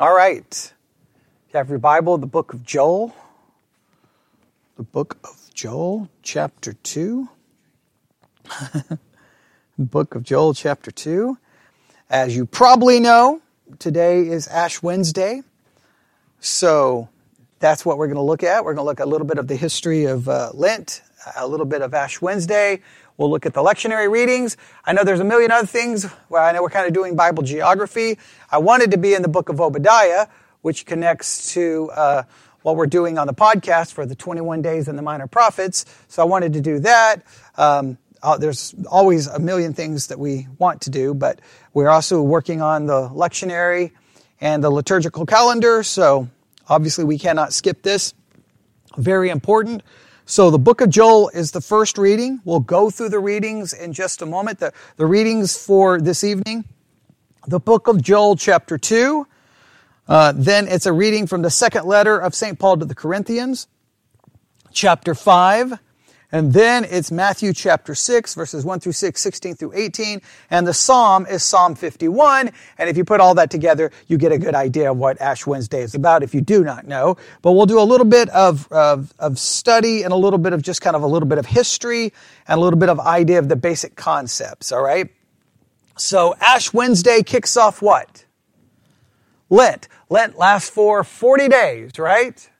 All right. You have your Bible, the book of Joel. The book of Joel, chapter 2. book of Joel, chapter 2. As you probably know, today is Ash Wednesday. So that's what we're going to look at. We're going to look at a little bit of the history of uh, Lent, a little bit of Ash Wednesday. We'll look at the lectionary readings. I know there's a million other things. Well, I know we're kind of doing Bible geography. I wanted to be in the book of Obadiah, which connects to uh, what we're doing on the podcast for the 21 days and the minor prophets. So I wanted to do that. Um, uh, there's always a million things that we want to do, but we're also working on the lectionary and the liturgical calendar. So obviously we cannot skip this. Very important. So the book of Joel is the first reading. We'll go through the readings in just a moment. The, the readings for this evening. The book of Joel, chapter 2. Uh, then it's a reading from the second letter of St. Paul to the Corinthians, chapter 5. And then it's Matthew chapter 6, verses 1 through 6, 16 through 18. And the psalm is Psalm 51. And if you put all that together, you get a good idea of what Ash Wednesday is about if you do not know. But we'll do a little bit of, of, of study and a little bit of just kind of a little bit of history and a little bit of idea of the basic concepts, all right? So Ash Wednesday kicks off what? Lent. Lent lasts for 40 days, right?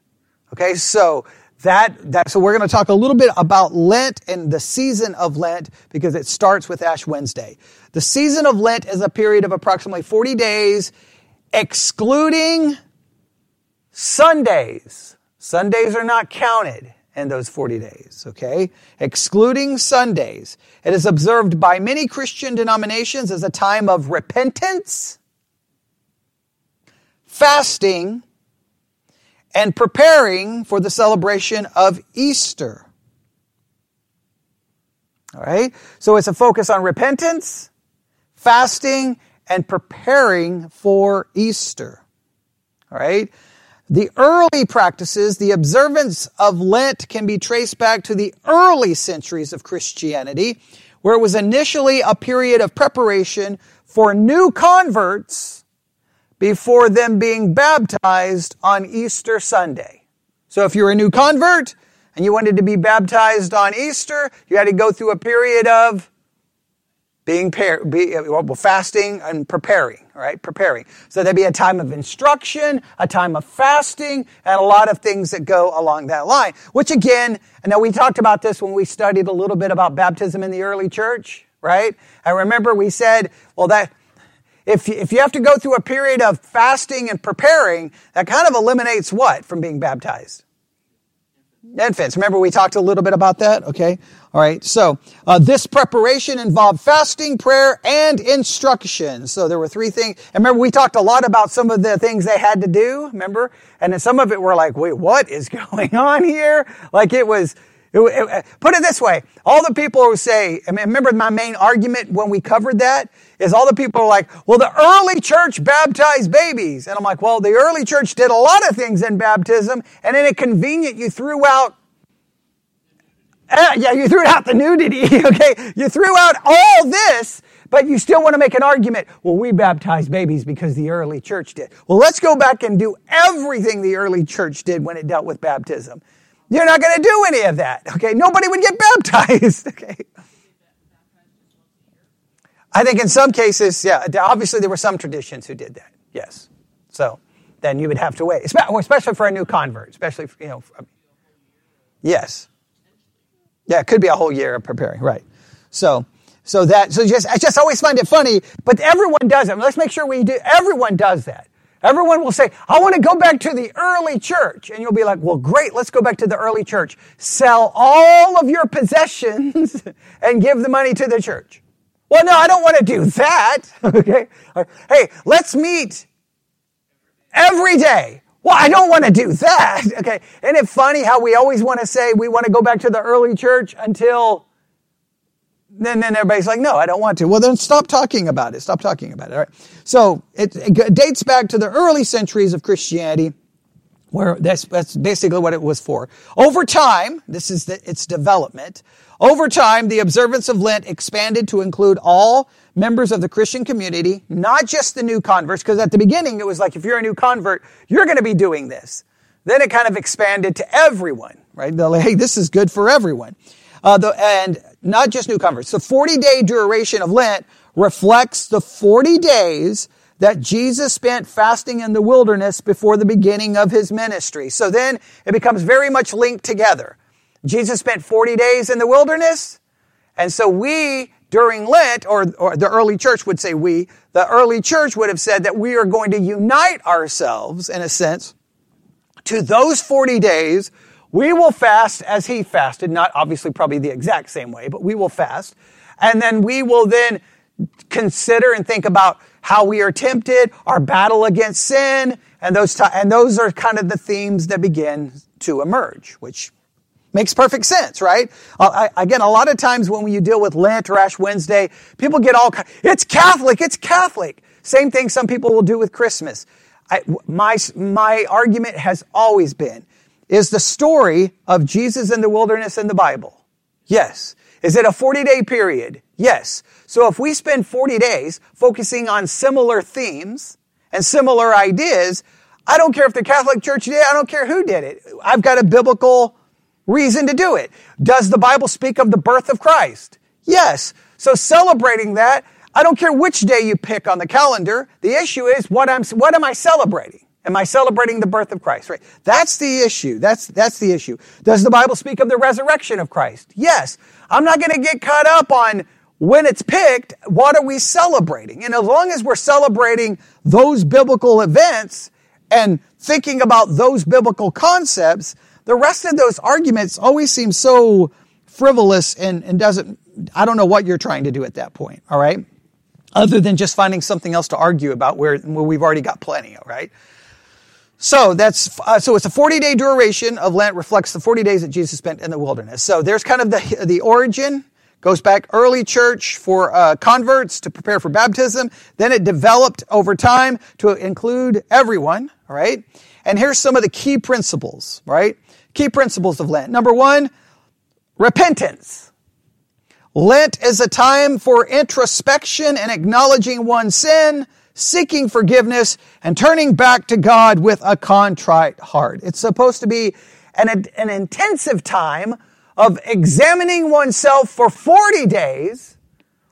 Okay, so that, that, so we're going to talk a little bit about Lent and the season of Lent because it starts with Ash Wednesday. The season of Lent is a period of approximately 40 days, excluding Sundays. Sundays are not counted in those 40 days, okay? Excluding Sundays. It is observed by many Christian denominations as a time of repentance, fasting, and preparing for the celebration of Easter. All right? So it's a focus on repentance, fasting, and preparing for Easter. All right? The early practices, the observance of Lent can be traced back to the early centuries of Christianity, where it was initially a period of preparation for new converts before them being baptized on Easter Sunday. So if you're a new convert and you wanted to be baptized on Easter, you had to go through a period of being par- be, well, fasting and preparing, right? Preparing. So there'd be a time of instruction, a time of fasting, and a lot of things that go along that line. Which again, I know we talked about this when we studied a little bit about baptism in the early church, right? I remember we said, well, that if, if you have to go through a period of fasting and preparing, that kind of eliminates what from being baptized? Infants. Remember we talked a little bit about that? Okay. All right. So, uh, this preparation involved fasting, prayer, and instruction. So there were three things. And remember we talked a lot about some of the things they had to do. Remember? And then some of it were like, wait, what is going on here? Like it was, put it this way. All the people who say, I mean, remember my main argument when we covered that is all the people are like, well, the early church baptized babies. And I'm like, well, the early church did a lot of things in baptism and in a convenient you threw out uh, yeah, you threw out the nudity, okay? You threw out all this, but you still want to make an argument. Well, we baptized babies because the early church did. Well, let's go back and do everything the early church did when it dealt with baptism. You're not going to do any of that. Okay. Nobody would get baptized. Okay. I think in some cases, yeah, obviously there were some traditions who did that. Yes. So then you would have to wait, especially for a new convert, especially, for, you know. Yes. Yeah, it could be a whole year of preparing, right. So, so that, so just, I just always find it funny, but everyone does it. Let's make sure we do, everyone does that. Everyone will say, I want to go back to the early church. And you'll be like, well, great, let's go back to the early church. Sell all of your possessions and give the money to the church. Well, no, I don't want to do that. okay. Hey, let's meet every day. Well, I don't want to do that. Okay. Isn't it funny how we always want to say we want to go back to the early church until then, then everybody's like, no, I don't want to. Well, then stop talking about it. Stop talking about it. All right. So it, it dates back to the early centuries of Christianity where that's, that's basically what it was for. Over time, this is the, its development. Over time, the observance of Lent expanded to include all members of the Christian community, not just the new converts, because at the beginning it was like, if you're a new convert, you're going to be doing this. Then it kind of expanded to everyone, right? They're like, hey, this is good for everyone. Uh, the, and not just newcomers. The 40 day duration of Lent reflects the 40 days that Jesus spent fasting in the wilderness before the beginning of his ministry. So then it becomes very much linked together. Jesus spent 40 days in the wilderness. And so we, during Lent, or, or the early church would say we, the early church would have said that we are going to unite ourselves, in a sense, to those 40 days. We will fast as he fasted, not obviously probably the exact same way, but we will fast. And then we will then consider and think about how we are tempted, our battle against sin, and those, t- and those are kind of the themes that begin to emerge, which makes perfect sense, right? Uh, I, again, a lot of times when you deal with Lent or Ash Wednesday, people get all, it's Catholic, it's Catholic. Same thing some people will do with Christmas. I, my, my argument has always been, is the story of Jesus in the wilderness in the Bible? Yes. Is it a 40 day period? Yes. So if we spend 40 days focusing on similar themes and similar ideas, I don't care if the Catholic Church did it, I don't care who did it. I've got a biblical reason to do it. Does the Bible speak of the birth of Christ? Yes. So celebrating that, I don't care which day you pick on the calendar. The issue is what I'm, what am I celebrating? Am I celebrating the birth of Christ? Right. That's the issue. That's, that's the issue. Does the Bible speak of the resurrection of Christ? Yes. I'm not going to get caught up on when it's picked, what are we celebrating? And as long as we're celebrating those biblical events and thinking about those biblical concepts, the rest of those arguments always seem so frivolous and, and doesn't, I don't know what you're trying to do at that point, all right? Other than just finding something else to argue about where, where we've already got plenty, all right? So that's uh, so it's a 40 day duration of Lent reflects the 40 days that Jesus spent in the wilderness. So there's kind of the the origin goes back early church for uh, converts to prepare for baptism. Then it developed over time to include everyone. All right, and here's some of the key principles. Right, key principles of Lent. Number one, repentance. Lent is a time for introspection and acknowledging one's sin seeking forgiveness, and turning back to God with a contrite heart. It's supposed to be an, an intensive time of examining oneself for 40 days,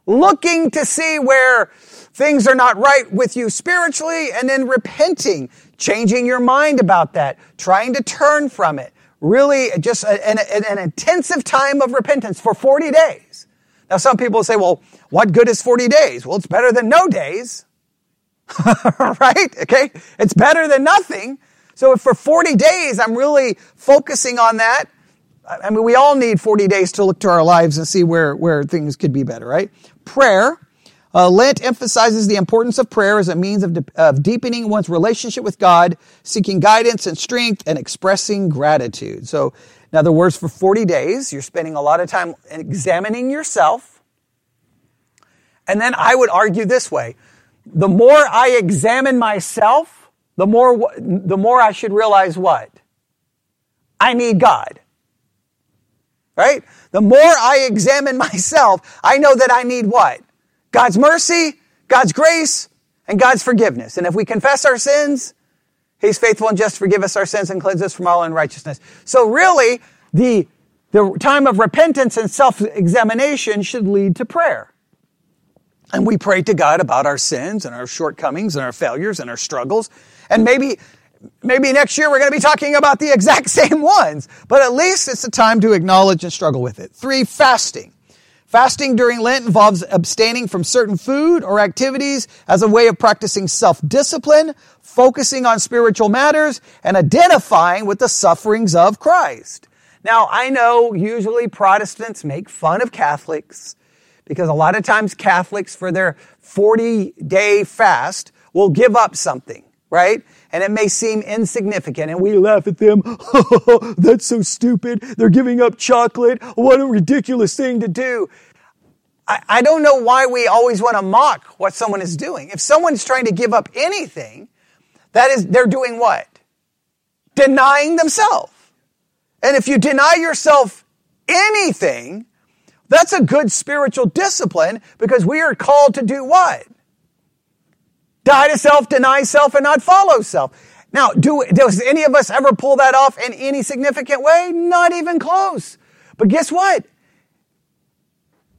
looking to see where things are not right with you spiritually, and then repenting, changing your mind about that, trying to turn from it. Really, just an, an, an intensive time of repentance for 40 days. Now, some people say, well, what good is 40 days? Well, it's better than no days. right? Okay. It's better than nothing. So if for 40 days I'm really focusing on that, I mean, we all need 40 days to look to our lives and see where, where things could be better, right? Prayer. Uh, Lent emphasizes the importance of prayer as a means of, de- of deepening one's relationship with God, seeking guidance and strength, and expressing gratitude. So, in other words, for 40 days, you're spending a lot of time examining yourself. And then I would argue this way the more I examine myself, the more, the more I should realize what? I need God. Right? The more I examine myself, I know that I need what? God's mercy, God's grace, and God's forgiveness. And if we confess our sins, He's faithful and just to forgive us our sins and cleanse us from all unrighteousness. So really, the, the time of repentance and self-examination should lead to prayer. And we pray to God about our sins and our shortcomings and our failures and our struggles. And maybe, maybe next year we're going to be talking about the exact same ones, but at least it's a time to acknowledge and struggle with it. Three, fasting. Fasting during Lent involves abstaining from certain food or activities as a way of practicing self-discipline, focusing on spiritual matters, and identifying with the sufferings of Christ. Now, I know usually Protestants make fun of Catholics because a lot of times Catholics for their 40 day fast will give up something, right? And it may seem insignificant and we laugh at them. That's so stupid. They're giving up chocolate. What a ridiculous thing to do. I, I don't know why we always want to mock what someone is doing. If someone's trying to give up anything, that is, they're doing what? denying themselves. And if you deny yourself anything, that's a good spiritual discipline because we are called to do what? Die to self, deny self, and not follow self. Now, do, does any of us ever pull that off in any significant way? Not even close. But guess what?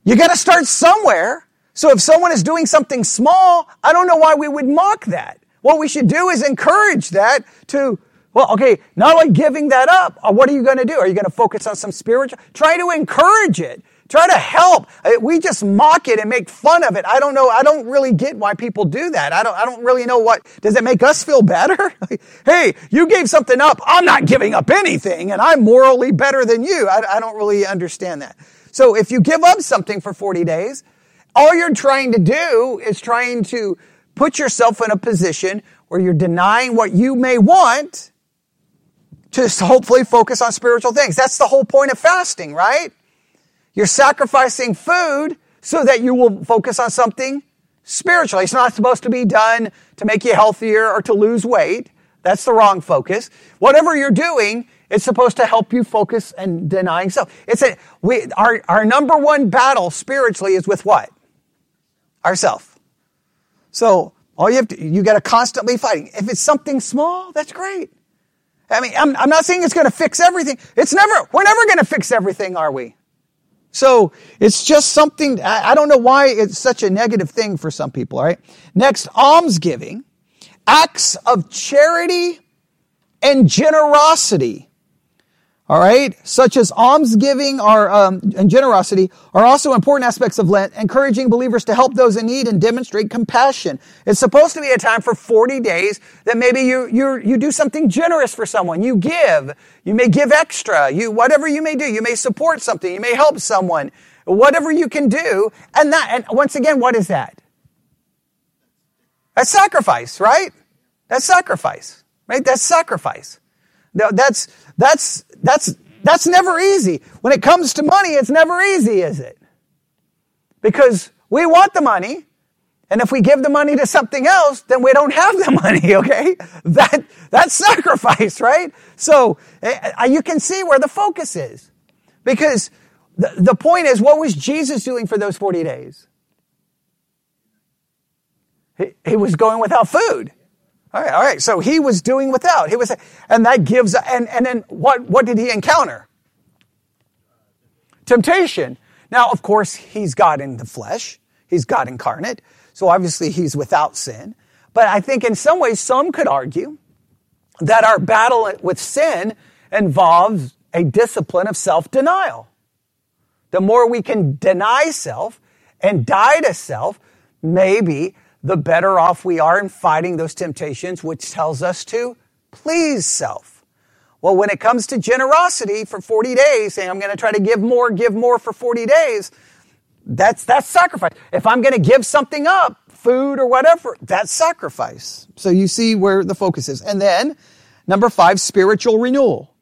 You gotta start somewhere. So if someone is doing something small, I don't know why we would mock that. What we should do is encourage that to, well, okay, not only giving that up, uh, what are you going to do? Are you going to focus on some spiritual? Try to encourage it. Try to help. Uh, we just mock it and make fun of it. I don't know. I don't really get why people do that. I don't, I don't really know what, does it make us feel better? hey, you gave something up. I'm not giving up anything and I'm morally better than you. I, I don't really understand that. So if you give up something for 40 days, all you're trying to do is trying to put yourself in a position where you're denying what you may want to hopefully focus on spiritual things. That's the whole point of fasting, right? You're sacrificing food so that you will focus on something spiritual. It's not supposed to be done to make you healthier or to lose weight. That's the wrong focus. Whatever you're doing, it's supposed to help you focus and denying self. It's a, we, our, our number one battle spiritually is with what? Ourself. So all you have to, you got to constantly fighting. If it's something small, that's great. I mean, I'm, I'm not saying it's going to fix everything. It's never, we're never going to fix everything, are we? So it's just something, I, don't know why it's such a negative thing for some people, all right? Next, almsgiving, acts of charity and generosity all right, such as almsgiving or um, and generosity are also important aspects of Lent, encouraging believers to help those in need and demonstrate compassion. It's supposed to be a time for 40 days that maybe you you you do something generous for someone. You give. You may give extra. You whatever you may do. You may support something. You may help someone. Whatever you can do, and that and once again, what is that? That's sacrifice, right? That's sacrifice, right? That's sacrifice. That's that's that's, that's never easy. When it comes to money, it's never easy, is it? Because we want the money, and if we give the money to something else, then we don't have the money, okay? That, that's sacrifice, right? So uh, you can see where the focus is. Because the, the point is, what was Jesus doing for those 40 days? He, he was going without food. All right, all right. So he was doing without. He was, and that gives, and, and then what, what did he encounter? Temptation. Now, of course, he's God in the flesh. He's God incarnate. So obviously he's without sin. But I think in some ways, some could argue that our battle with sin involves a discipline of self-denial. The more we can deny self and die to self, maybe the better off we are in fighting those temptations, which tells us to please self. Well, when it comes to generosity for 40 days, saying I'm going to try to give more, give more for 40 days, that's, that's sacrifice. If I'm going to give something up, food or whatever, that's sacrifice. So you see where the focus is. And then, number five, spiritual renewal.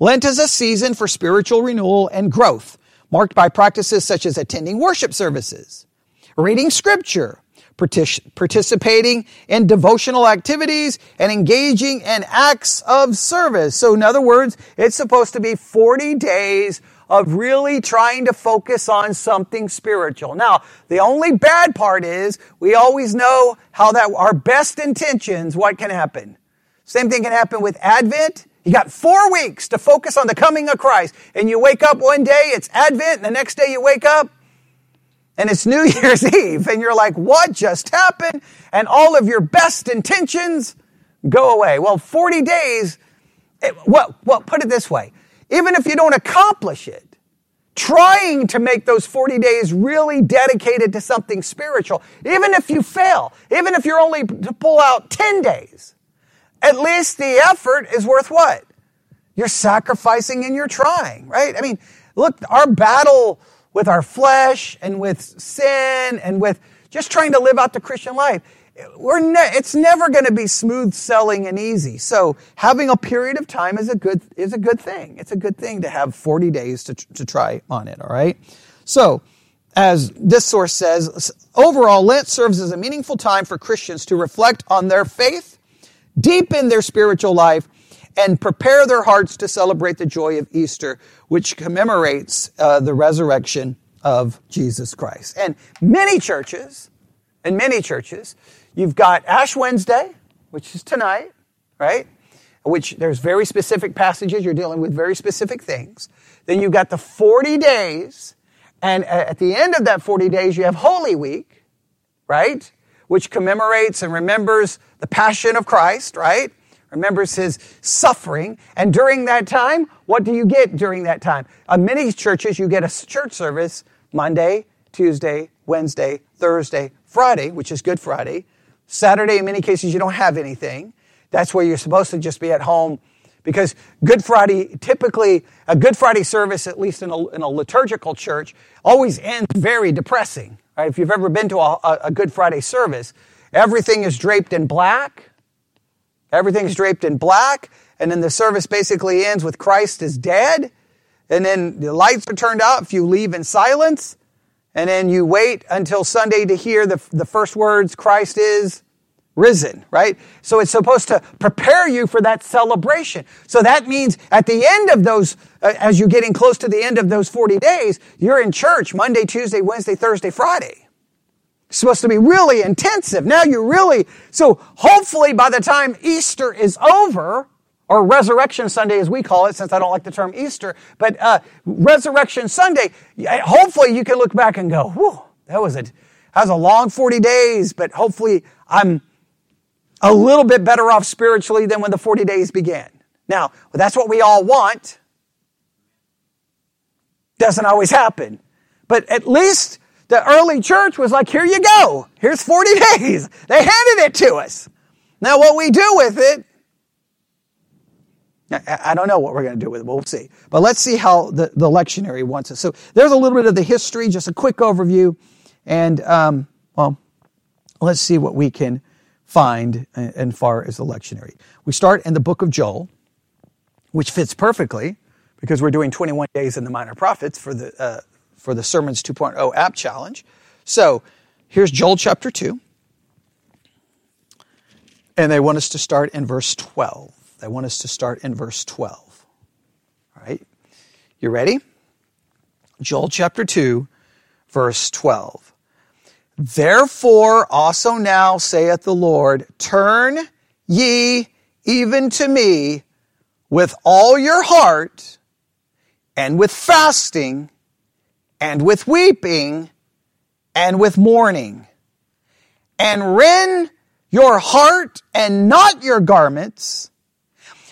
Lent is a season for spiritual renewal and growth, marked by practices such as attending worship services, reading scripture, participating in devotional activities and engaging in acts of service. So in other words, it's supposed to be 40 days of really trying to focus on something spiritual. Now, the only bad part is we always know how that our best intentions, what can happen. Same thing can happen with Advent. You got four weeks to focus on the coming of Christ. And you wake up one day, it's Advent, and the next day you wake up, and it's New Year's Eve and you're like, what just happened? And all of your best intentions go away. Well, 40 days, it, well, well, put it this way. Even if you don't accomplish it, trying to make those 40 days really dedicated to something spiritual, even if you fail, even if you're only to pull out 10 days, at least the effort is worth what? You're sacrificing and you're trying, right? I mean, look, our battle with our flesh and with sin and with just trying to live out the Christian life. We're ne- it's never going to be smooth selling and easy. So having a period of time is a good, is a good thing. It's a good thing to have 40 days to, to try on it. All right. So as this source says, overall, Lent serves as a meaningful time for Christians to reflect on their faith, deepen their spiritual life, and prepare their hearts to celebrate the joy of Easter, which commemorates uh, the resurrection of Jesus Christ. And many churches, in many churches, you've got Ash Wednesday, which is tonight, right? Which there's very specific passages, you're dealing with very specific things. Then you've got the 40 days, and at the end of that 40 days, you have Holy Week, right? Which commemorates and remembers the passion of Christ, right? Remembers his suffering. And during that time, what do you get during that time? In many churches, you get a church service Monday, Tuesday, Wednesday, Thursday, Friday, which is Good Friday. Saturday, in many cases, you don't have anything. That's where you're supposed to just be at home because Good Friday, typically, a Good Friday service, at least in a, in a liturgical church, always ends very depressing. Right? If you've ever been to a, a Good Friday service, everything is draped in black. Everything is draped in black. And then the service basically ends with Christ is dead. And then the lights are turned out if you leave in silence. And then you wait until Sunday to hear the, the first words, Christ is risen, right? So it's supposed to prepare you for that celebration. So that means at the end of those, uh, as you're getting close to the end of those 40 days, you're in church Monday, Tuesday, Wednesday, Thursday, Friday. It's supposed to be really intensive. Now you're really, so hopefully by the time Easter is over, or Resurrection Sunday as we call it, since I don't like the term Easter, but uh, Resurrection Sunday, hopefully you can look back and go, whew, that was a, that was a long 40 days, but hopefully I'm a little bit better off spiritually than when the 40 days began. Now, that's what we all want. Doesn't always happen. But at least the early church was like, here you go. Here's 40 days. They handed it to us. Now, what we do with it I don't know what we're going to do with it, but we'll see. But let's see how the, the lectionary wants us. So there's a little bit of the history, just a quick overview. And, um, well, let's see what we can find in far as the lectionary. We start in the book of Joel, which fits perfectly because we're doing 21 days in the minor prophets for the, uh, for the Sermons 2.0 app challenge. So here's Joel chapter 2. And they want us to start in verse 12. They want us to start in verse 12. All right? You ready? Joel chapter 2, verse 12. Therefore also now saith the Lord, turn ye even to me with all your heart and with fasting and with weeping and with mourning and rend your heart and not your garments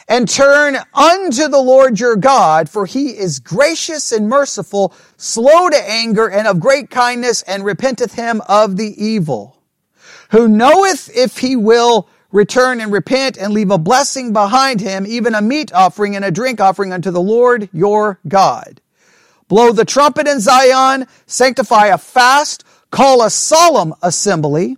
and turn unto the Lord your God, for he is gracious and merciful, slow to anger and of great kindness, and repenteth him of the evil. Who knoweth if he will return and repent and leave a blessing behind him, even a meat offering and a drink offering unto the Lord your God. Blow the trumpet in Zion, sanctify a fast, call a solemn assembly,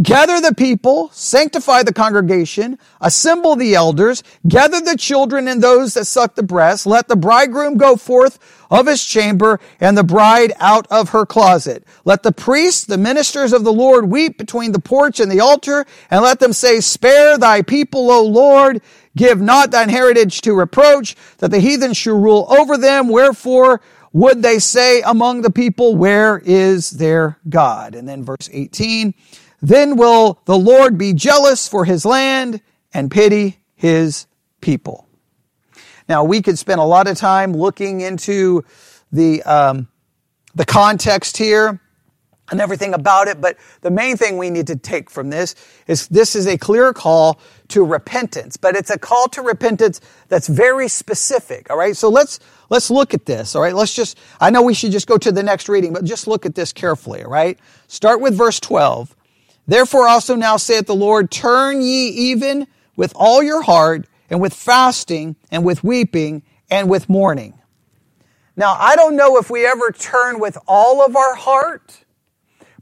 Gather the people, sanctify the congregation, assemble the elders, gather the children and those that suck the breast. Let the bridegroom go forth of his chamber and the bride out of her closet. Let the priests, the ministers of the Lord weep between the porch and the altar and let them say, spare thy people, O Lord. Give not thine heritage to reproach that the heathen should rule over them. Wherefore would they say among the people, where is their God? And then verse 18, then will the Lord be jealous for his land and pity his people. Now, we could spend a lot of time looking into the, um, the context here and everything about it, but the main thing we need to take from this is this is a clear call to repentance, but it's a call to repentance that's very specific. All right. So let's, let's look at this. All right. Let's just, I know we should just go to the next reading, but just look at this carefully. All right. Start with verse 12. Therefore also now saith the Lord, turn ye even with all your heart and with fasting and with weeping and with mourning. Now, I don't know if we ever turn with all of our heart,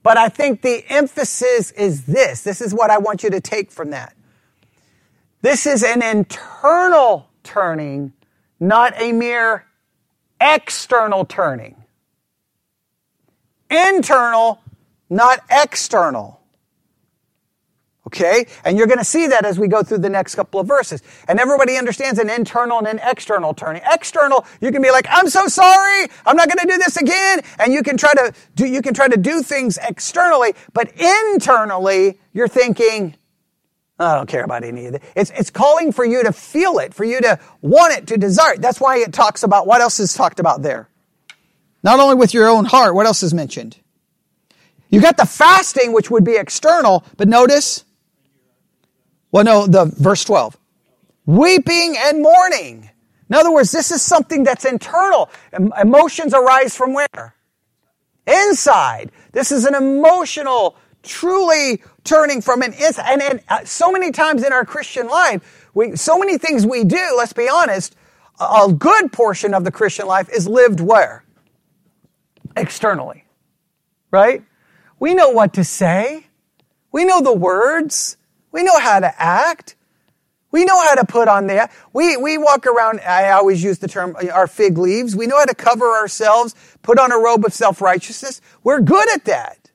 but I think the emphasis is this. This is what I want you to take from that. This is an internal turning, not a mere external turning. Internal, not external. Okay? And you're going to see that as we go through the next couple of verses. And everybody understands an internal and an external turning. External, you can be like, I'm so sorry. I'm not going to do this again. And you can try to do, you can try to do things externally, but internally, you're thinking, I don't care about any of that. It's, it's calling for you to feel it, for you to want it, to desire it. That's why it talks about, what else is talked about there? Not only with your own heart, what else is mentioned? You got the fasting, which would be external, but notice, well, no, the verse 12. Weeping and mourning. In other words, this is something that's internal. Emotions arise from where? Inside. This is an emotional, truly turning from an is And, and uh, so many times in our Christian life, we, so many things we do, let's be honest, a good portion of the Christian life is lived where? Externally. Right? We know what to say. We know the words. We know how to act. We know how to put on the, we, we walk around, I always use the term, our fig leaves. We know how to cover ourselves, put on a robe of self-righteousness. We're good at that.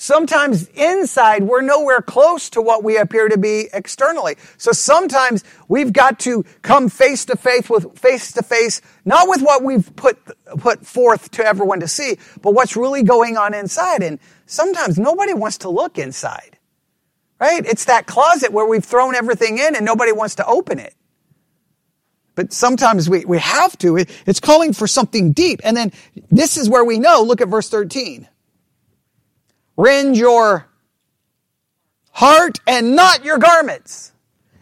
Sometimes inside, we're nowhere close to what we appear to be externally. So sometimes we've got to come face to face with, face to face, not with what we've put, put forth to everyone to see, but what's really going on inside. And sometimes nobody wants to look inside. Right? It's that closet where we've thrown everything in and nobody wants to open it. But sometimes we, we have to. It, it's calling for something deep. And then this is where we know. Look at verse 13 rend your heart and not your garments.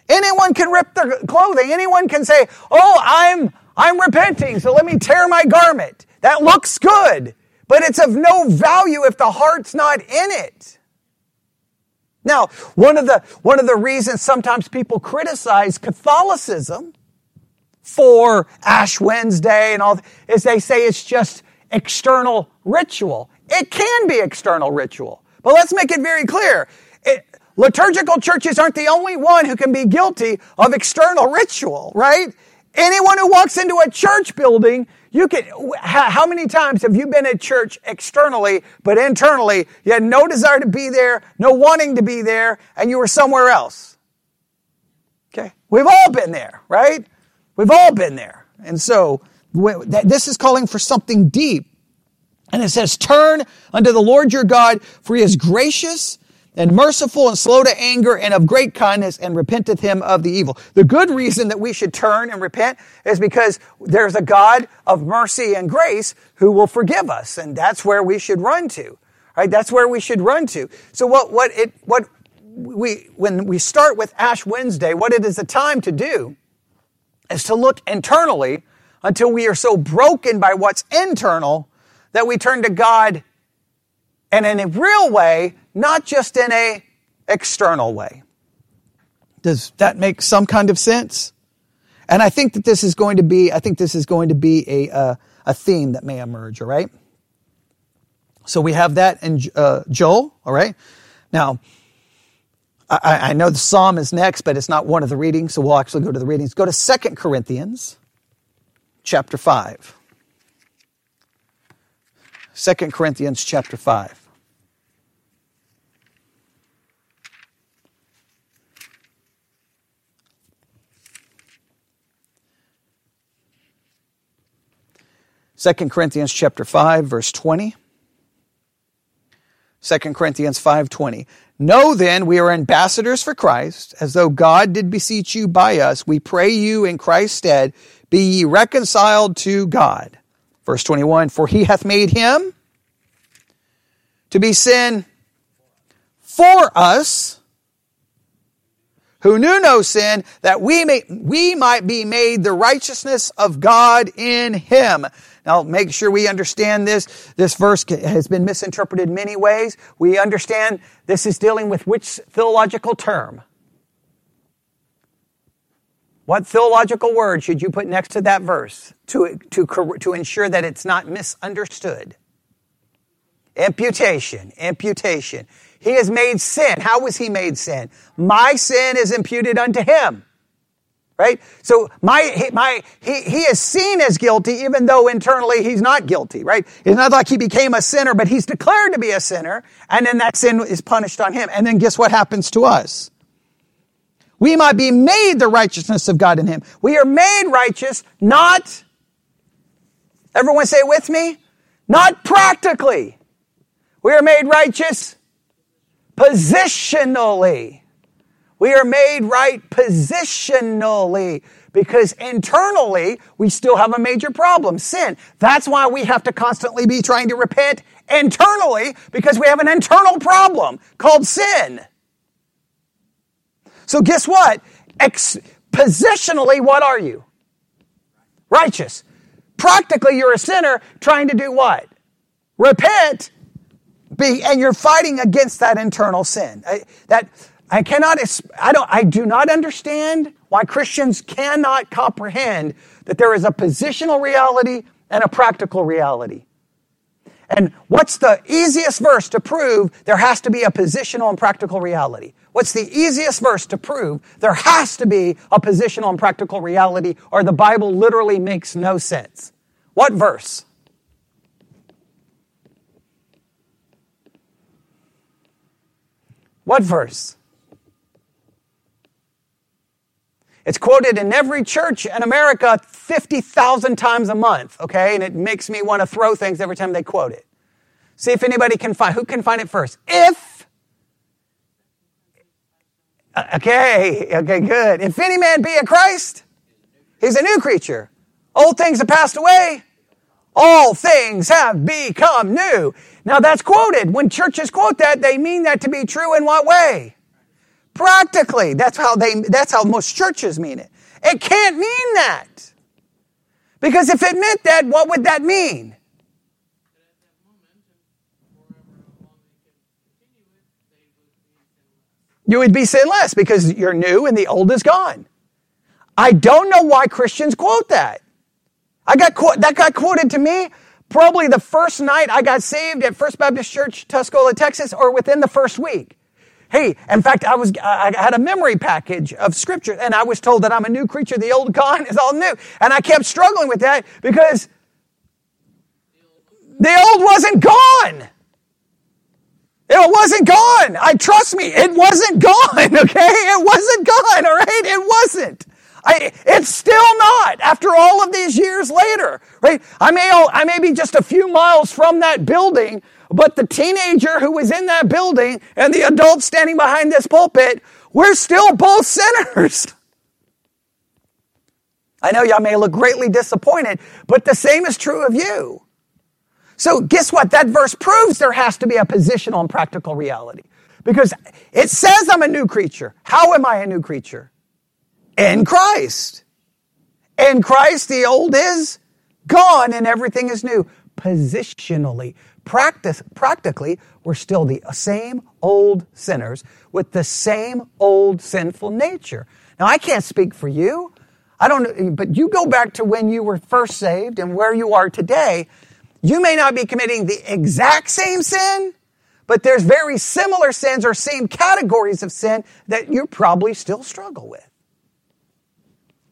Anyone can rip their clothing. Anyone can say, Oh, I'm, I'm repenting, so let me tear my garment. That looks good, but it's of no value if the heart's not in it. Now, one of the, one of the reasons sometimes people criticize Catholicism for Ash Wednesday and all is they say it's just external ritual. It can be external ritual. But let's make it very clear. It, liturgical churches aren't the only one who can be guilty of external ritual, right? Anyone who walks into a church building, you can, how many times have you been at church externally, but internally, you had no desire to be there, no wanting to be there, and you were somewhere else? Okay. We've all been there, right? We've all been there. And so, this is calling for something deep. And it says, turn unto the Lord your God, for he is gracious and merciful and slow to anger and of great kindness and repenteth him of the evil. The good reason that we should turn and repent is because there's a God of mercy and grace who will forgive us. And that's where we should run to. Right? That's where we should run to. So what, what it, what we, when we start with Ash Wednesday, what it is a time to do is to look internally until we are so broken by what's internal that we turn to God and in a real way, not just in a external way. Does that make some kind of sense? And I think that this is going to be, I think this is going to be a, uh, a theme that may emerge, all right? So we have that in uh, Joel, all right? Now, I, I, know the psalm is next, but it's not one of the readings, so we'll actually go to the readings. Go to Second Corinthians chapter 5. 2 Corinthians chapter 5. Second Corinthians chapter 5 verse 20. 2 Corinthians 5:20. Know then we are ambassadors for Christ, as though God did beseech you by us. We pray you in Christ's stead, be ye reconciled to God. Verse 21, for he hath made him to be sin for us who knew no sin that we may, we might be made the righteousness of God in him. Now make sure we understand this. This verse has been misinterpreted many ways. We understand this is dealing with which theological term? What theological word should you put next to that verse to, to, to ensure that it's not misunderstood? Imputation, imputation. He has made sin. How was he made sin? My sin is imputed unto him. right? So my, my, he, he is seen as guilty even though internally he's not guilty, right? It's not like he became a sinner, but he's declared to be a sinner and then that sin is punished on him. And then guess what happens to us? We might be made the righteousness of God in him. We are made righteous, not, everyone say it with me, not practically. We are made righteous positionally. We are made right positionally because internally we still have a major problem, sin. That's why we have to constantly be trying to repent internally because we have an internal problem called sin. So guess what? Ex- positionally, what are you? Righteous. Practically, you're a sinner trying to do what? Repent, be, and you're fighting against that internal sin. I, that I cannot, I don't, I do not understand why Christians cannot comprehend that there is a positional reality and a practical reality. And what's the easiest verse to prove there has to be a positional and practical reality? What's the easiest verse to prove there has to be a positional and practical reality or the Bible literally makes no sense? What verse? What verse? It's quoted in every church in America 50,000 times a month, okay? And it makes me want to throw things every time they quote it. See if anybody can find, who can find it first? If, Uh, okay, okay, good. If any man be in Christ, he's a new creature. Old things have passed away. All things have become new. Now that's quoted. When churches quote that, they mean that to be true in what way? Practically. That's how they, that's how most churches mean it. It can't mean that. Because if it meant that, what would that mean? You would be sinless because you're new and the old is gone. I don't know why Christians quote that. I got that got quoted to me probably the first night I got saved at First Baptist Church, Tuscola, Texas, or within the first week. Hey, in fact, I was, I had a memory package of scripture and I was told that I'm a new creature. The old gone is all new. And I kept struggling with that because the old wasn't gone. It wasn't gone. I trust me, it wasn't gone, okay? It wasn't gone, all right? It wasn't. I, it's still not after all of these years later, right? I may, I may be just a few miles from that building, but the teenager who was in that building and the adult standing behind this pulpit, we're still both sinners. I know y'all may look greatly disappointed, but the same is true of you. So guess what? That verse proves there has to be a positional and practical reality. Because it says I'm a new creature. How am I a new creature? In Christ. In Christ, the old is gone and everything is new. Positionally. Practice, practically, we're still the same old sinners with the same old sinful nature. Now, I can't speak for you. I don't, but you go back to when you were first saved and where you are today. You may not be committing the exact same sin, but there's very similar sins or same categories of sin that you probably still struggle with.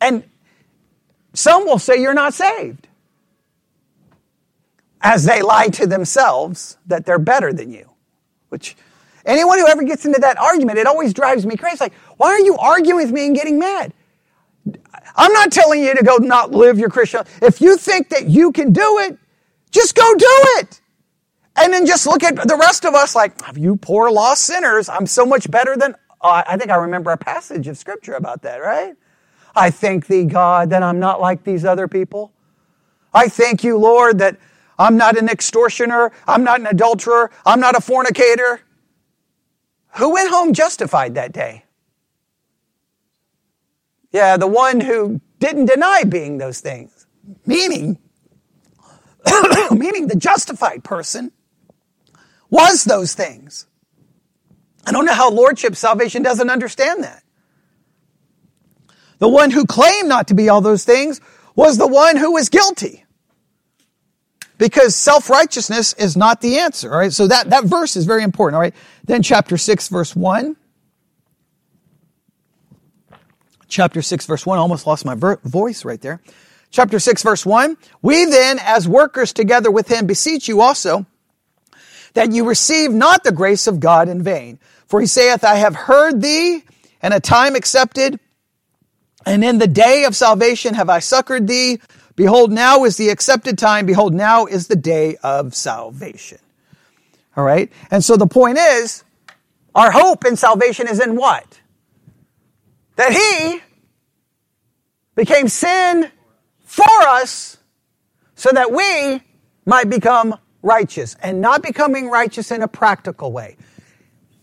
And some will say you're not saved as they lie to themselves that they're better than you. Which anyone who ever gets into that argument, it always drives me crazy. Like, why are you arguing with me and getting mad? I'm not telling you to go not live your Christian. If you think that you can do it, just go do it. And then just look at the rest of us like, you poor lost sinners. I'm so much better than, uh, I think I remember a passage of scripture about that, right? I thank thee, God, that I'm not like these other people. I thank you, Lord, that I'm not an extortioner. I'm not an adulterer. I'm not a fornicator. Who went home justified that day? Yeah, the one who didn't deny being those things. Meaning, meaning the justified person was those things. I don't know how lordship salvation doesn't understand that. The one who claimed not to be all those things was the one who was guilty because self-righteousness is not the answer. All right. So that, that verse is very important. All right. Then chapter six, verse one. Chapter 6 verse 1, I almost lost my ver- voice right there. Chapter 6 verse 1, we then as workers together with him beseech you also that you receive not the grace of God in vain. For he saith, I have heard thee and a time accepted and in the day of salvation have I succored thee. Behold, now is the accepted time. Behold, now is the day of salvation. All right. And so the point is, our hope in salvation is in what? That he became sin for us so that we might become righteous and not becoming righteous in a practical way.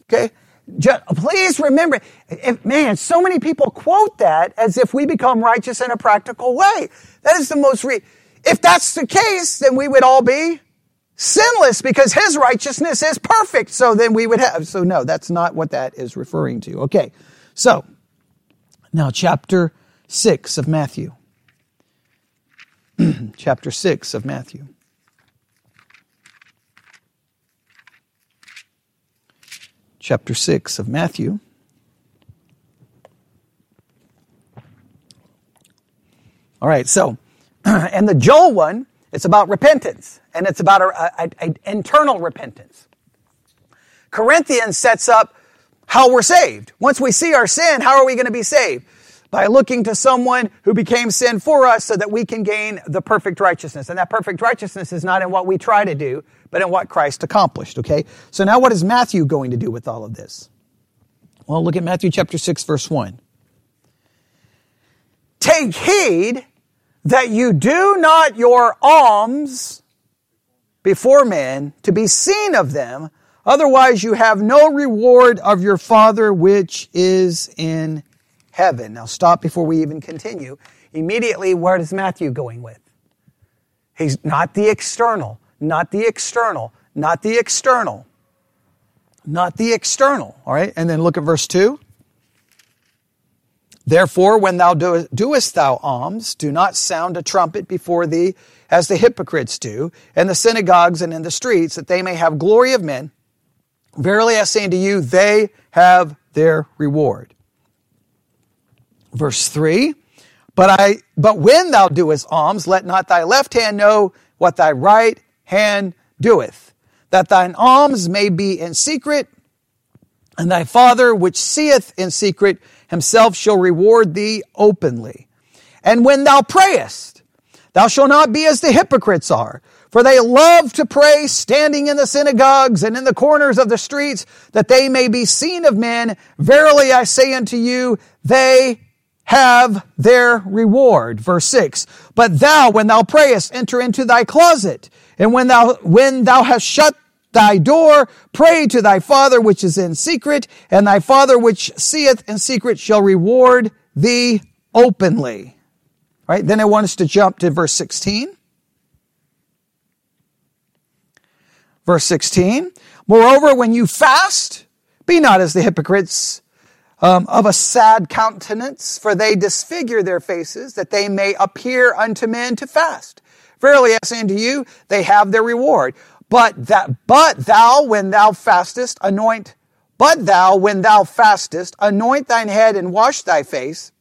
Okay? Just, please remember, if, man, so many people quote that as if we become righteous in a practical way. That is the most re- if that's the case, then we would all be sinless because his righteousness is perfect. So then we would have, so no, that's not what that is referring to. Okay. So now chapter six of Matthew. chapter six of Matthew. chapter 6 of Matthew. All right, so, and the Joel one, it's about repentance, and it's about an internal repentance. Corinthians sets up how we're saved. Once we see our sin, how are we going to be saved? By looking to someone who became sin for us so that we can gain the perfect righteousness. And that perfect righteousness is not in what we try to do, but in what Christ accomplished, okay? So now what is Matthew going to do with all of this? Well, look at Matthew chapter 6 verse 1. Take heed that you do not your alms before men to be seen of them, otherwise you have no reward of your Father which is in heaven. Now stop before we even continue. Immediately, where is Matthew going with? He's not the external not the external, not the external, not the external. All right. And then look at verse 2. Therefore, when thou doest thou alms, do not sound a trumpet before thee as the hypocrites do, in the synagogues and in the streets, that they may have glory of men. Verily I say unto you, they have their reward. Verse 3 But I but when thou doest alms, let not thy left hand know what thy right hand doeth, that thine alms may be in secret, and thy Father which seeth in secret himself shall reward thee openly. And when thou prayest, thou shalt not be as the hypocrites are, for they love to pray standing in the synagogues and in the corners of the streets, that they may be seen of men. Verily I say unto you, they have their reward. Verse 6. But thou, when thou prayest, enter into thy closet, and when thou, when thou hast shut thy door, pray to thy Father which is in secret, and thy Father which seeth in secret shall reward thee openly. Right? Then I want us to jump to verse 16. Verse 16. Moreover, when you fast, be not as the hypocrites um, of a sad countenance, for they disfigure their faces, that they may appear unto men to fast. Verily I say unto you, they have their reward. But that, but thou, when thou fastest, anoint, but thou, when thou fastest, anoint thine head and wash thy face,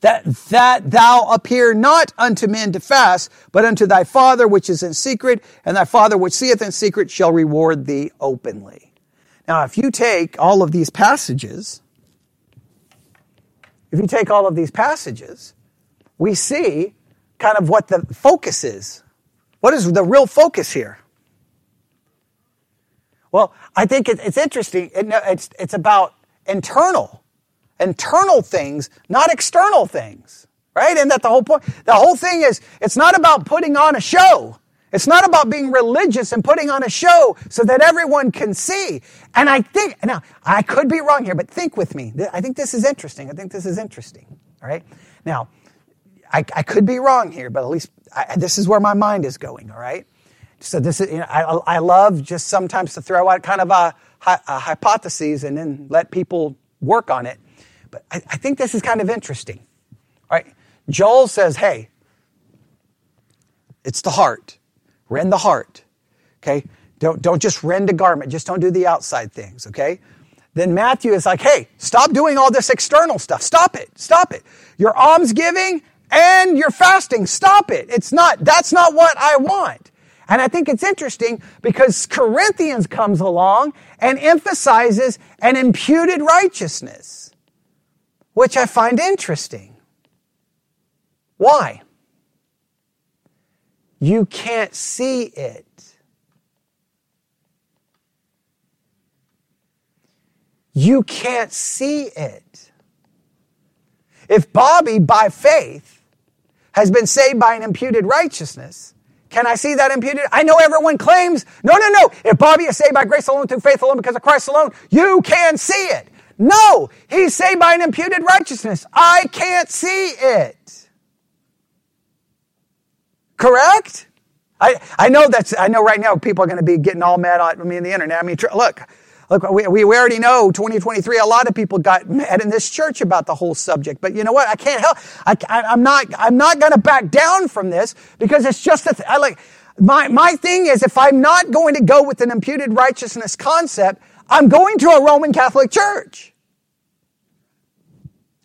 that, that thou appear not unto men to fast, but unto thy Father which is in secret, and thy Father which seeth in secret shall reward thee openly. Now, if you take all of these passages, if you take all of these passages, we see kind of what the focus is. What is the real focus here? Well, I think it's interesting. It's, it's about internal, internal things, not external things, right? And that the whole point, the whole thing is, it's not about putting on a show. It's not about being religious and putting on a show so that everyone can see. And I think, now, I could be wrong here, but think with me. I think this is interesting. I think this is interesting. All right? Now, I, I could be wrong here, but at least I, this is where my mind is going, all right? So this is, you know, I, I love just sometimes to throw out kind of a, a and then let people work on it. But I, I think this is kind of interesting, all right? Joel says, hey, it's the heart. Rend the heart, okay? Don't, don't just rend a garment. Just don't do the outside things, okay? then Matthew is like, hey, stop doing all this external stuff. Stop it. Stop it. Your alms giving and your fasting, stop it. It's not, that's not what I want. And I think it's interesting because Corinthians comes along and emphasizes an imputed righteousness, which I find interesting. Why? You can't see it. You can't see it. If Bobby, by faith, has been saved by an imputed righteousness, can I see that imputed? I know everyone claims, no, no, no. If Bobby is saved by grace alone, through faith alone, because of Christ alone, you can see it. No, he's saved by an imputed righteousness. I can't see it. Correct? I, I know that's, I know right now people are going to be getting all mad at me in the internet. I mean, tr- look, Look, we, we already know 2023, a lot of people got mad in this church about the whole subject. But you know what? I can't help. I, I, am not, I'm not going to back down from this because it's just a, th- I like, my, my thing is if I'm not going to go with an imputed righteousness concept, I'm going to a Roman Catholic church.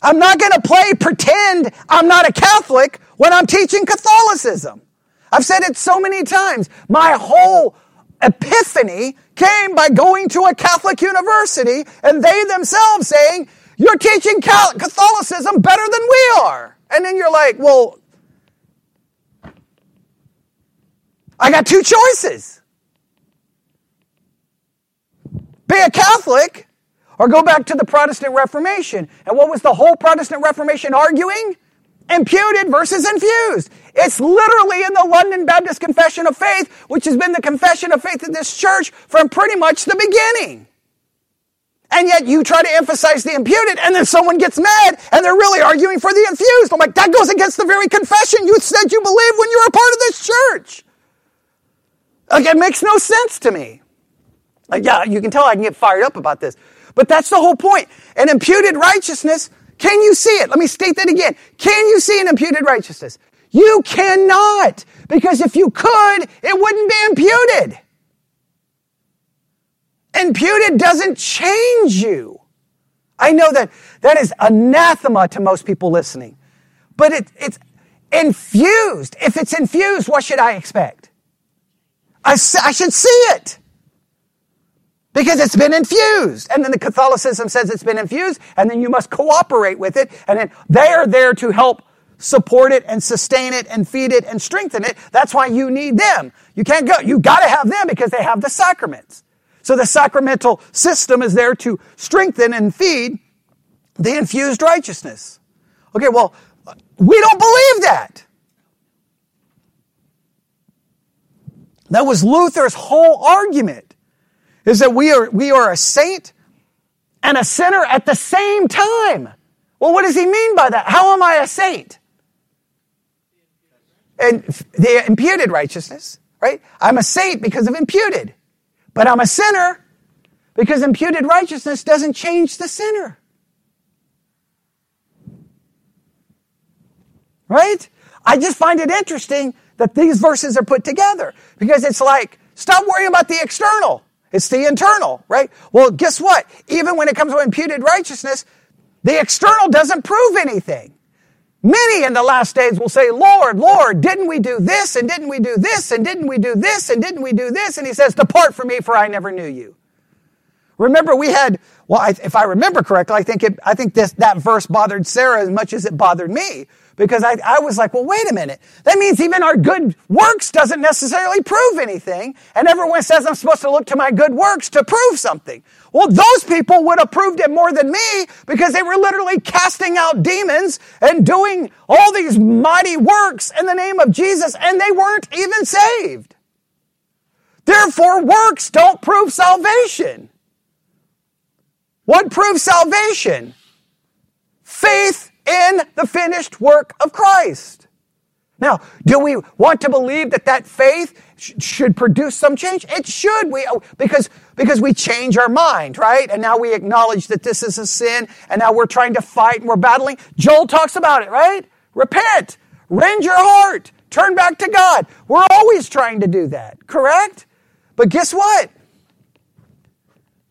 I'm not going to play pretend I'm not a Catholic when I'm teaching Catholicism. I've said it so many times. My whole epiphany came by going to a Catholic university and they themselves saying, you're teaching Catholicism better than we are. And then you're like, well, I got two choices. Be a Catholic or go back to the Protestant Reformation. And what was the whole Protestant Reformation arguing? Imputed versus infused. It's literally in the London Baptist Confession of Faith, which has been the confession of faith in this church from pretty much the beginning. And yet you try to emphasize the imputed and then someone gets mad and they're really arguing for the infused. I'm like, that goes against the very confession you said you believe when you were a part of this church. Like, it makes no sense to me. Like, yeah, you can tell I can get fired up about this. But that's the whole point. An imputed righteousness, can you see it? Let me state that again. Can you see an imputed righteousness? You cannot, because if you could, it wouldn't be imputed. Imputed doesn't change you. I know that that is anathema to most people listening, but it, it's infused. If it's infused, what should I expect? I, I should see it because it's been infused. And then the Catholicism says it's been infused, and then you must cooperate with it, and then they are there to help support it and sustain it and feed it and strengthen it. That's why you need them. You can't go. You got to have them because they have the sacraments. So the sacramental system is there to strengthen and feed the infused righteousness. Okay, well, we don't believe that. That was Luther's whole argument is that we are, we are a saint and a sinner at the same time. Well, what does he mean by that? How am I a saint? and the imputed righteousness, right? I'm a saint because of imputed, but I'm a sinner because imputed righteousness doesn't change the sinner. Right? I just find it interesting that these verses are put together because it's like, stop worrying about the external. It's the internal, right? Well, guess what? Even when it comes to imputed righteousness, the external doesn't prove anything. Many in the last days will say, Lord, Lord, didn't we do this and didn't we do this and didn't we do this and didn't we do this? And he says, depart from me for I never knew you. Remember we had, well, if I remember correctly, I think it, I think this, that verse bothered Sarah as much as it bothered me because I, I was like, well, wait a minute. That means even our good works doesn't necessarily prove anything. And everyone says I'm supposed to look to my good works to prove something. Well, those people would have proved it more than me because they were literally casting out demons and doing all these mighty works in the name of Jesus and they weren't even saved. Therefore, works don't prove salvation. What proves salvation? Faith in the finished work of Christ. Now, do we want to believe that that faith sh- should produce some change? It should. We, oh, because, because we change our mind, right? And now we acknowledge that this is a sin and now we're trying to fight and we're battling. Joel talks about it, right? Repent. Rend your heart. Turn back to God. We're always trying to do that, correct? But guess what?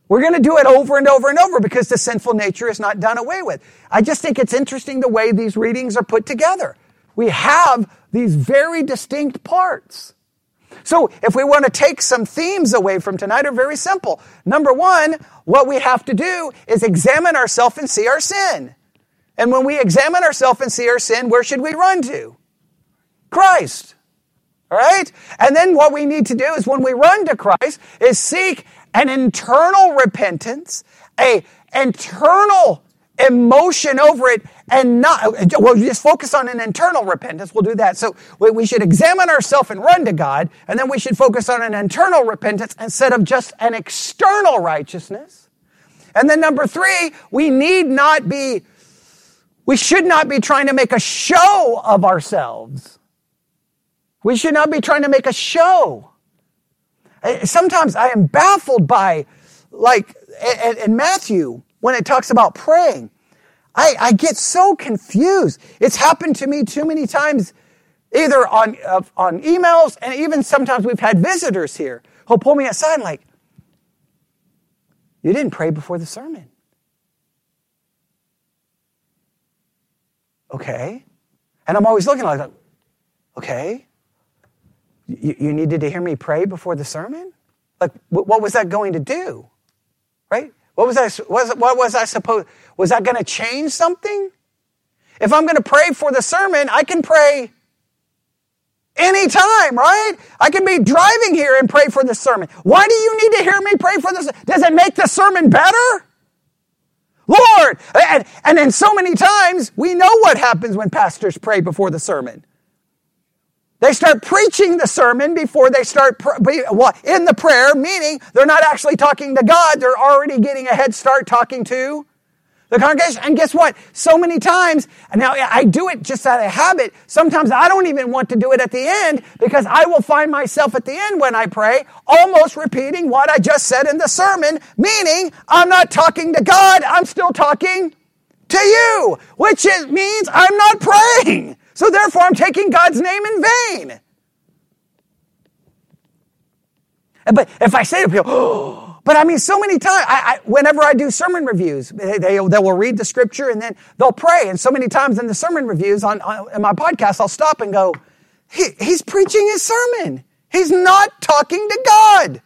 We're going to do it over and over and over because the sinful nature is not done away with. I just think it's interesting the way these readings are put together. We have these very distinct parts. So if we want to take some themes away from tonight are very simple. Number one, what we have to do is examine ourselves and see our sin. And when we examine ourselves and see our sin, where should we run to? Christ. All right? And then what we need to do is when we run to Christ is seek an internal repentance, a internal emotion over it and not, well, just focus on an internal repentance. We'll do that. So we should examine ourselves and run to God, and then we should focus on an internal repentance instead of just an external righteousness. And then number three, we need not be, we should not be trying to make a show of ourselves. We should not be trying to make a show. Sometimes I am baffled by, like, in Matthew, when it talks about praying. I, I get so confused. It's happened to me too many times, either on, uh, on emails, and even sometimes we've had visitors here who'll pull me aside and like, you didn't pray before the sermon. Okay. And I'm always looking like, okay. You, you needed to hear me pray before the sermon? Like, what was that going to do? Right? What was I, was, what was I supposed, was that going to change something? If I'm going to pray for the sermon, I can pray anytime, right? I can be driving here and pray for the sermon. Why do you need to hear me pray for this? Does it make the sermon better? Lord! And, and then so many times, we know what happens when pastors pray before the sermon. They start preaching the sermon before they start Well, in the prayer, meaning they're not actually talking to God. They're already getting a head start talking to the congregation. And guess what? So many times, and now I do it just out of habit. Sometimes I don't even want to do it at the end because I will find myself at the end when I pray almost repeating what I just said in the sermon, meaning I'm not talking to God. I'm still talking to you, which means I'm not praying. So therefore, I'm taking God's name in vain. But if I say to people, oh, but I mean, so many times, I, I, whenever I do sermon reviews, they, they, will read the scripture and then they'll pray. And so many times in the sermon reviews on, on in my podcast, I'll stop and go, he, he's preaching his sermon. He's not talking to God.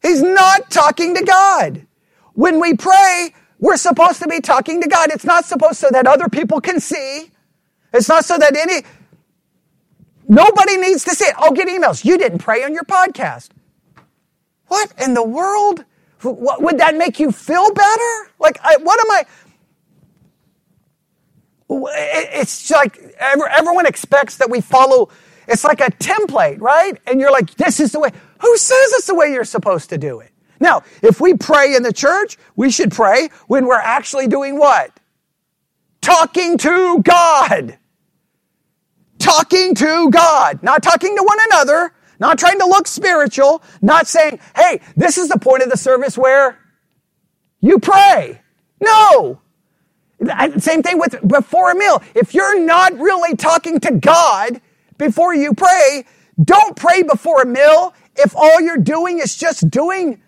He's not talking to God. When we pray, we're supposed to be talking to God. It's not supposed so that other people can see. It's not so that any, nobody needs to see it. I'll get emails. You didn't pray on your podcast. What in the world? Would that make you feel better? Like, I, what am I? It's like everyone expects that we follow. It's like a template, right? And you're like, this is the way. Who says it's the way you're supposed to do it? Now, if we pray in the church, we should pray when we're actually doing what? Talking to God talking to God, not talking to one another, not trying to look spiritual, not saying, hey, this is the point of the service where you pray. No. Same thing with before a meal. If you're not really talking to God before you pray, don't pray before a meal if all you're doing is just doing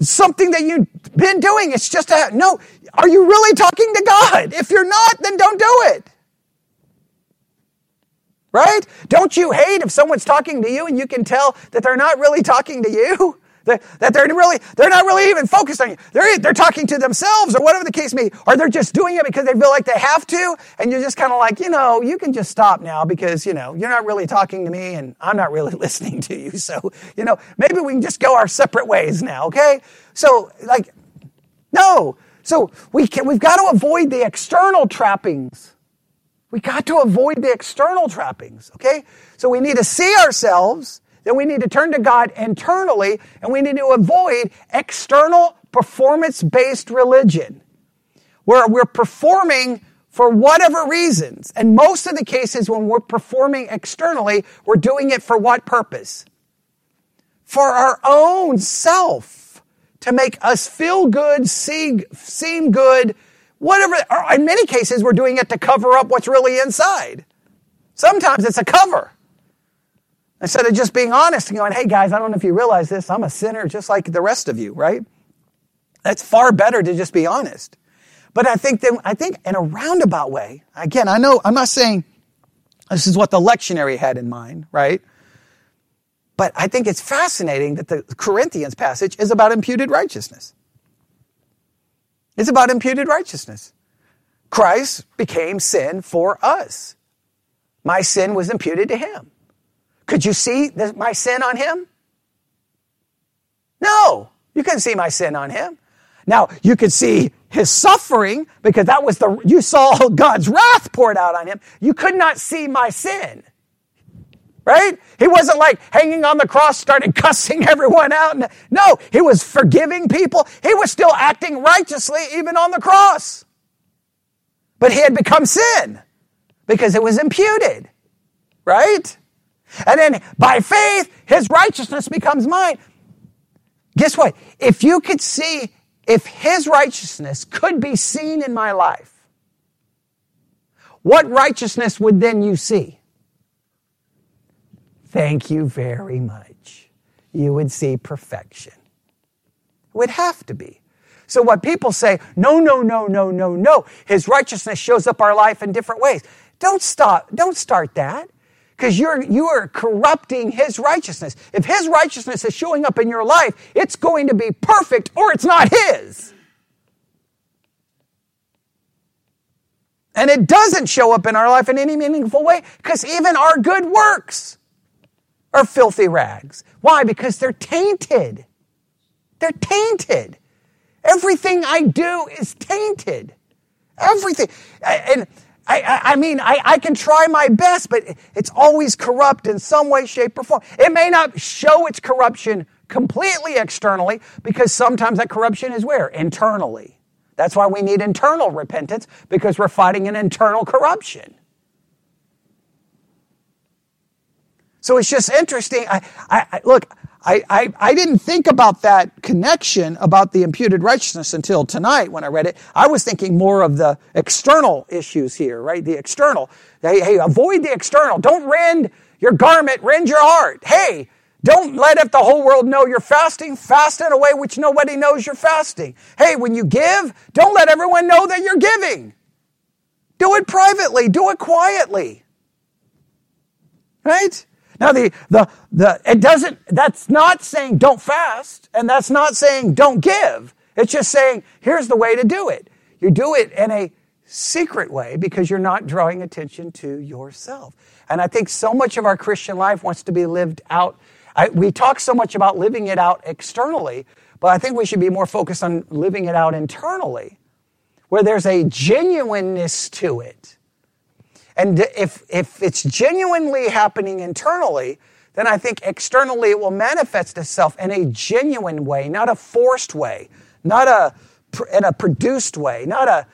something that you've been doing. It's just a, no, are you really talking to God? If you're not, then don't do it. Right? Don't you hate if someone's talking to you and you can tell that they're not really talking to you? That, they're really, they're not really even focused on you. They're, they're talking to themselves or whatever the case may be. Or they're just doing it because they feel like they have to. And you're just kind of like, you know, you can just stop now because, you know, you're not really talking to me and I'm not really listening to you. So, you know, maybe we can just go our separate ways now. Okay. So like, no. So we can, we've got to avoid the external trappings we got to avoid the external trappings, okay? So we need to see ourselves, then we need to turn to God internally, and we need to avoid external performance based religion, where we're performing for whatever reasons. And most of the cases when we're performing externally, we're doing it for what purpose? For our own self, to make us feel good, see, seem good, Whatever, in many cases, we're doing it to cover up what's really inside. Sometimes it's a cover. Instead of just being honest and going, hey guys, I don't know if you realize this, I'm a sinner just like the rest of you, right? That's far better to just be honest. But I think that, I think in a roundabout way, again, I know, I'm not saying this is what the lectionary had in mind, right? But I think it's fascinating that the Corinthians passage is about imputed righteousness. It's about imputed righteousness. Christ became sin for us. My sin was imputed to him. Could you see the, my sin on him? No, you couldn't see my sin on him. Now, you could see his suffering because that was the, you saw God's wrath poured out on him. You could not see my sin. Right? He wasn't like hanging on the cross, started cussing everyone out. No, he was forgiving people. He was still acting righteously even on the cross. But he had become sin because it was imputed. Right? And then by faith, his righteousness becomes mine. Guess what? If you could see, if his righteousness could be seen in my life, what righteousness would then you see? Thank you very much. You would see perfection. It would have to be. So what people say, no, no, no, no, no, no. His righteousness shows up our life in different ways. Don't stop. Don't start that because you're you are corrupting his righteousness. If his righteousness is showing up in your life, it's going to be perfect or it's not his. And it doesn't show up in our life in any meaningful way because even our good works are filthy rags. Why? Because they're tainted. They're tainted. Everything I do is tainted. Everything. And I, I, mean, I, I can try my best, but it's always corrupt in some way, shape, or form. It may not show its corruption completely externally because sometimes that corruption is where? Internally. That's why we need internal repentance because we're fighting an internal corruption. So it's just interesting. I, I, look, I, I, I didn't think about that connection about the imputed righteousness until tonight when I read it. I was thinking more of the external issues here, right? The external. Hey, hey, avoid the external. Don't rend your garment, rend your heart. Hey, don't let it the whole world know you're fasting. Fast in a way which nobody knows you're fasting. Hey, when you give, don't let everyone know that you're giving. Do it privately. Do it quietly. Right? Now the, the, the, it doesn't, that's not saying don't fast and that's not saying don't give. It's just saying here's the way to do it. You do it in a secret way because you're not drawing attention to yourself. And I think so much of our Christian life wants to be lived out. I, we talk so much about living it out externally, but I think we should be more focused on living it out internally, where there's a genuineness to it. And if, if it's genuinely happening internally, then I think externally it will manifest itself in a genuine way, not a forced way, not a in a produced way, not a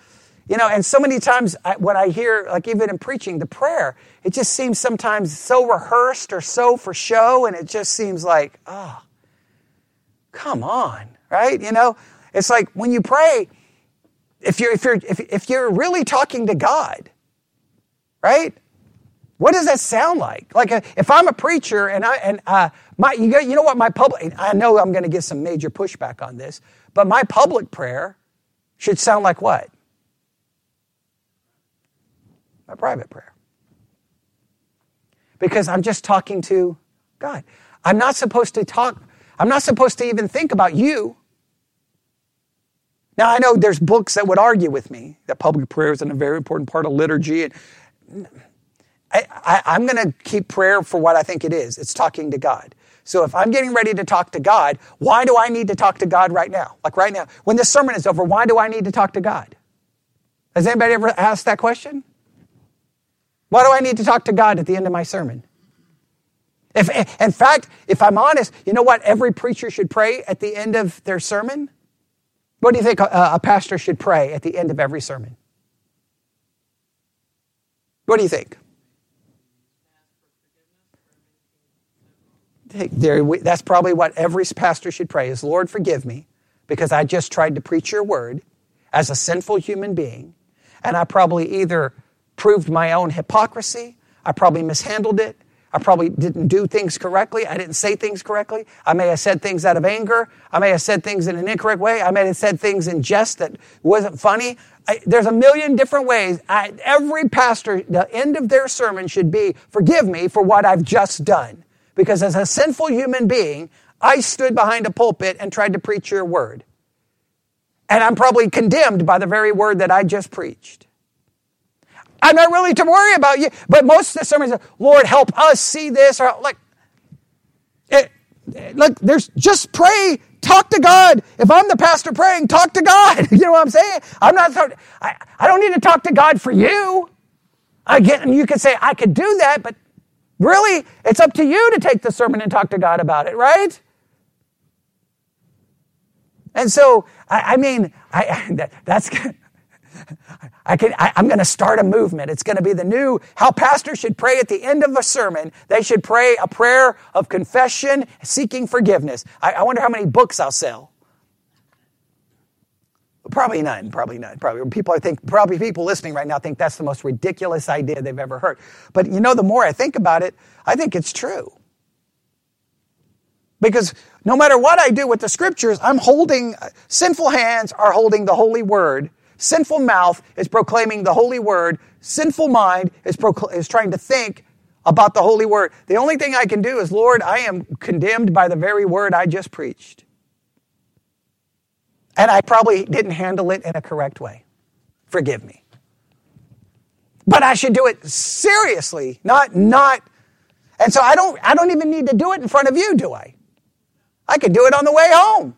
you know. And so many times I, what I hear, like even in preaching, the prayer, it just seems sometimes so rehearsed or so for show, and it just seems like, oh, come on, right? You know, it's like when you pray, if you're if you're if, if you're really talking to God right? What does that sound like? Like uh, if I'm a preacher and I and uh, my you, you know what my public I know I'm going to get some major pushback on this, but my public prayer should sound like what? My private prayer. Because I'm just talking to God. I'm not supposed to talk. I'm not supposed to even think about you. Now I know there's books that would argue with me that public prayer is a very important part of liturgy and I, am going to keep prayer for what I think it is. It's talking to God. So if I'm getting ready to talk to God, why do I need to talk to God right now? Like right now, when this sermon is over, why do I need to talk to God? Has anybody ever asked that question? Why do I need to talk to God at the end of my sermon? If, in fact, if I'm honest, you know what every preacher should pray at the end of their sermon? What do you think a, a pastor should pray at the end of every sermon? What do you think? That's probably what every pastor should pray is, Lord, forgive me because I just tried to preach your word as a sinful human being. And I probably either proved my own hypocrisy, I probably mishandled it, I probably didn't do things correctly. I didn't say things correctly. I may have said things out of anger. I may have said things in an incorrect way. I may have said things in jest that wasn't funny. I, there's a million different ways. I, every pastor, the end of their sermon should be, forgive me for what I've just done. Because as a sinful human being, I stood behind a pulpit and tried to preach your word. And I'm probably condemned by the very word that I just preached. I'm not really to worry about you. But most of the sermons are, Lord, help us see this. Or like, it, look, there's just pray, talk to God. If I'm the pastor praying, talk to God. You know what I'm saying? I'm not, I, I don't need to talk to God for you. I get, and you could say, I could do that, but really, it's up to you to take the sermon and talk to God about it, right? And so, I, I mean, I, that, that's, I can, I, am going to start a movement. It's going to be the new, how pastors should pray at the end of a sermon. They should pray a prayer of confession, seeking forgiveness. I, I wonder how many books I'll sell. Probably none, probably none. Probably people I think, probably people listening right now think that's the most ridiculous idea they've ever heard. But you know, the more I think about it, I think it's true. Because no matter what I do with the scriptures, I'm holding, sinful hands are holding the holy word Sinful mouth is proclaiming the holy word. Sinful mind is, procl- is trying to think about the holy word. The only thing I can do is, Lord, I am condemned by the very word I just preached. And I probably didn't handle it in a correct way. Forgive me. But I should do it seriously, not, not. And so I don't, I don't even need to do it in front of you, do I? I can do it on the way home.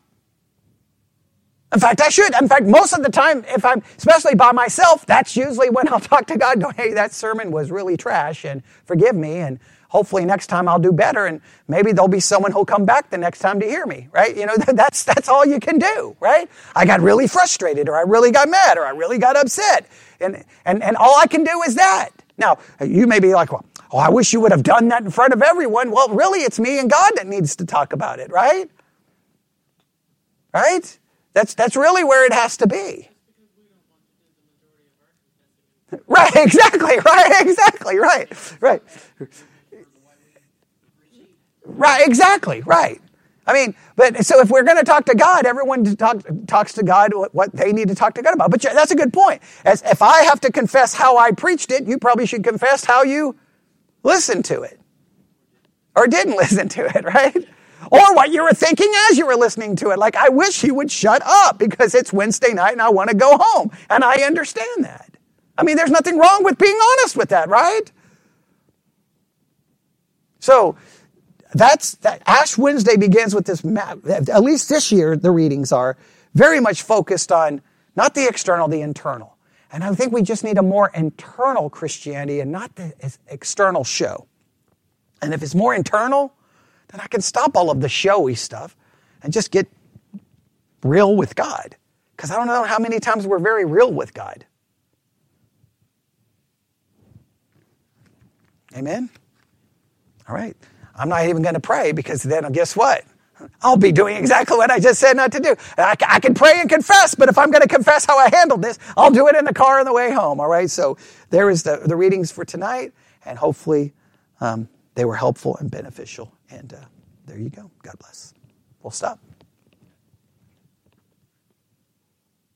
In fact, I should. In fact, most of the time, if I'm, especially by myself, that's usually when I'll talk to God, going, hey, that sermon was really trash and forgive me. And hopefully next time I'll do better. And maybe there'll be someone who'll come back the next time to hear me, right? You know, that's, that's all you can do, right? I got really frustrated or I really got mad or I really got upset. And, and, and all I can do is that. Now, you may be like, well, oh, I wish you would have done that in front of everyone. Well, really, it's me and God that needs to talk about it, right? Right? That's, that's really where it has to be. Right, exactly, right, exactly, right, right. Right, exactly, right. I mean, but so if we're going to talk to God, everyone talk, talks to God what, what, they need to talk to God about. But that's a good point. As if I have to confess how I preached it, you probably should confess how you listened to it or didn't listen to it, right? Or what you were thinking as you were listening to it. Like, I wish he would shut up because it's Wednesday night and I want to go home. And I understand that. I mean, there's nothing wrong with being honest with that, right? So, that's that Ash Wednesday begins with this map. At least this year, the readings are very much focused on not the external, the internal. And I think we just need a more internal Christianity and not the external show. And if it's more internal, then I can stop all of the showy stuff and just get real with God. Because I don't know how many times we're very real with God. Amen? All right. I'm not even going to pray because then guess what? I'll be doing exactly what I just said not to do. I, I can pray and confess, but if I'm going to confess how I handled this, I'll do it in the car on the way home. All right. So there is the, the readings for tonight, and hopefully um, they were helpful and beneficial. And uh, there you go. God bless. We'll stop.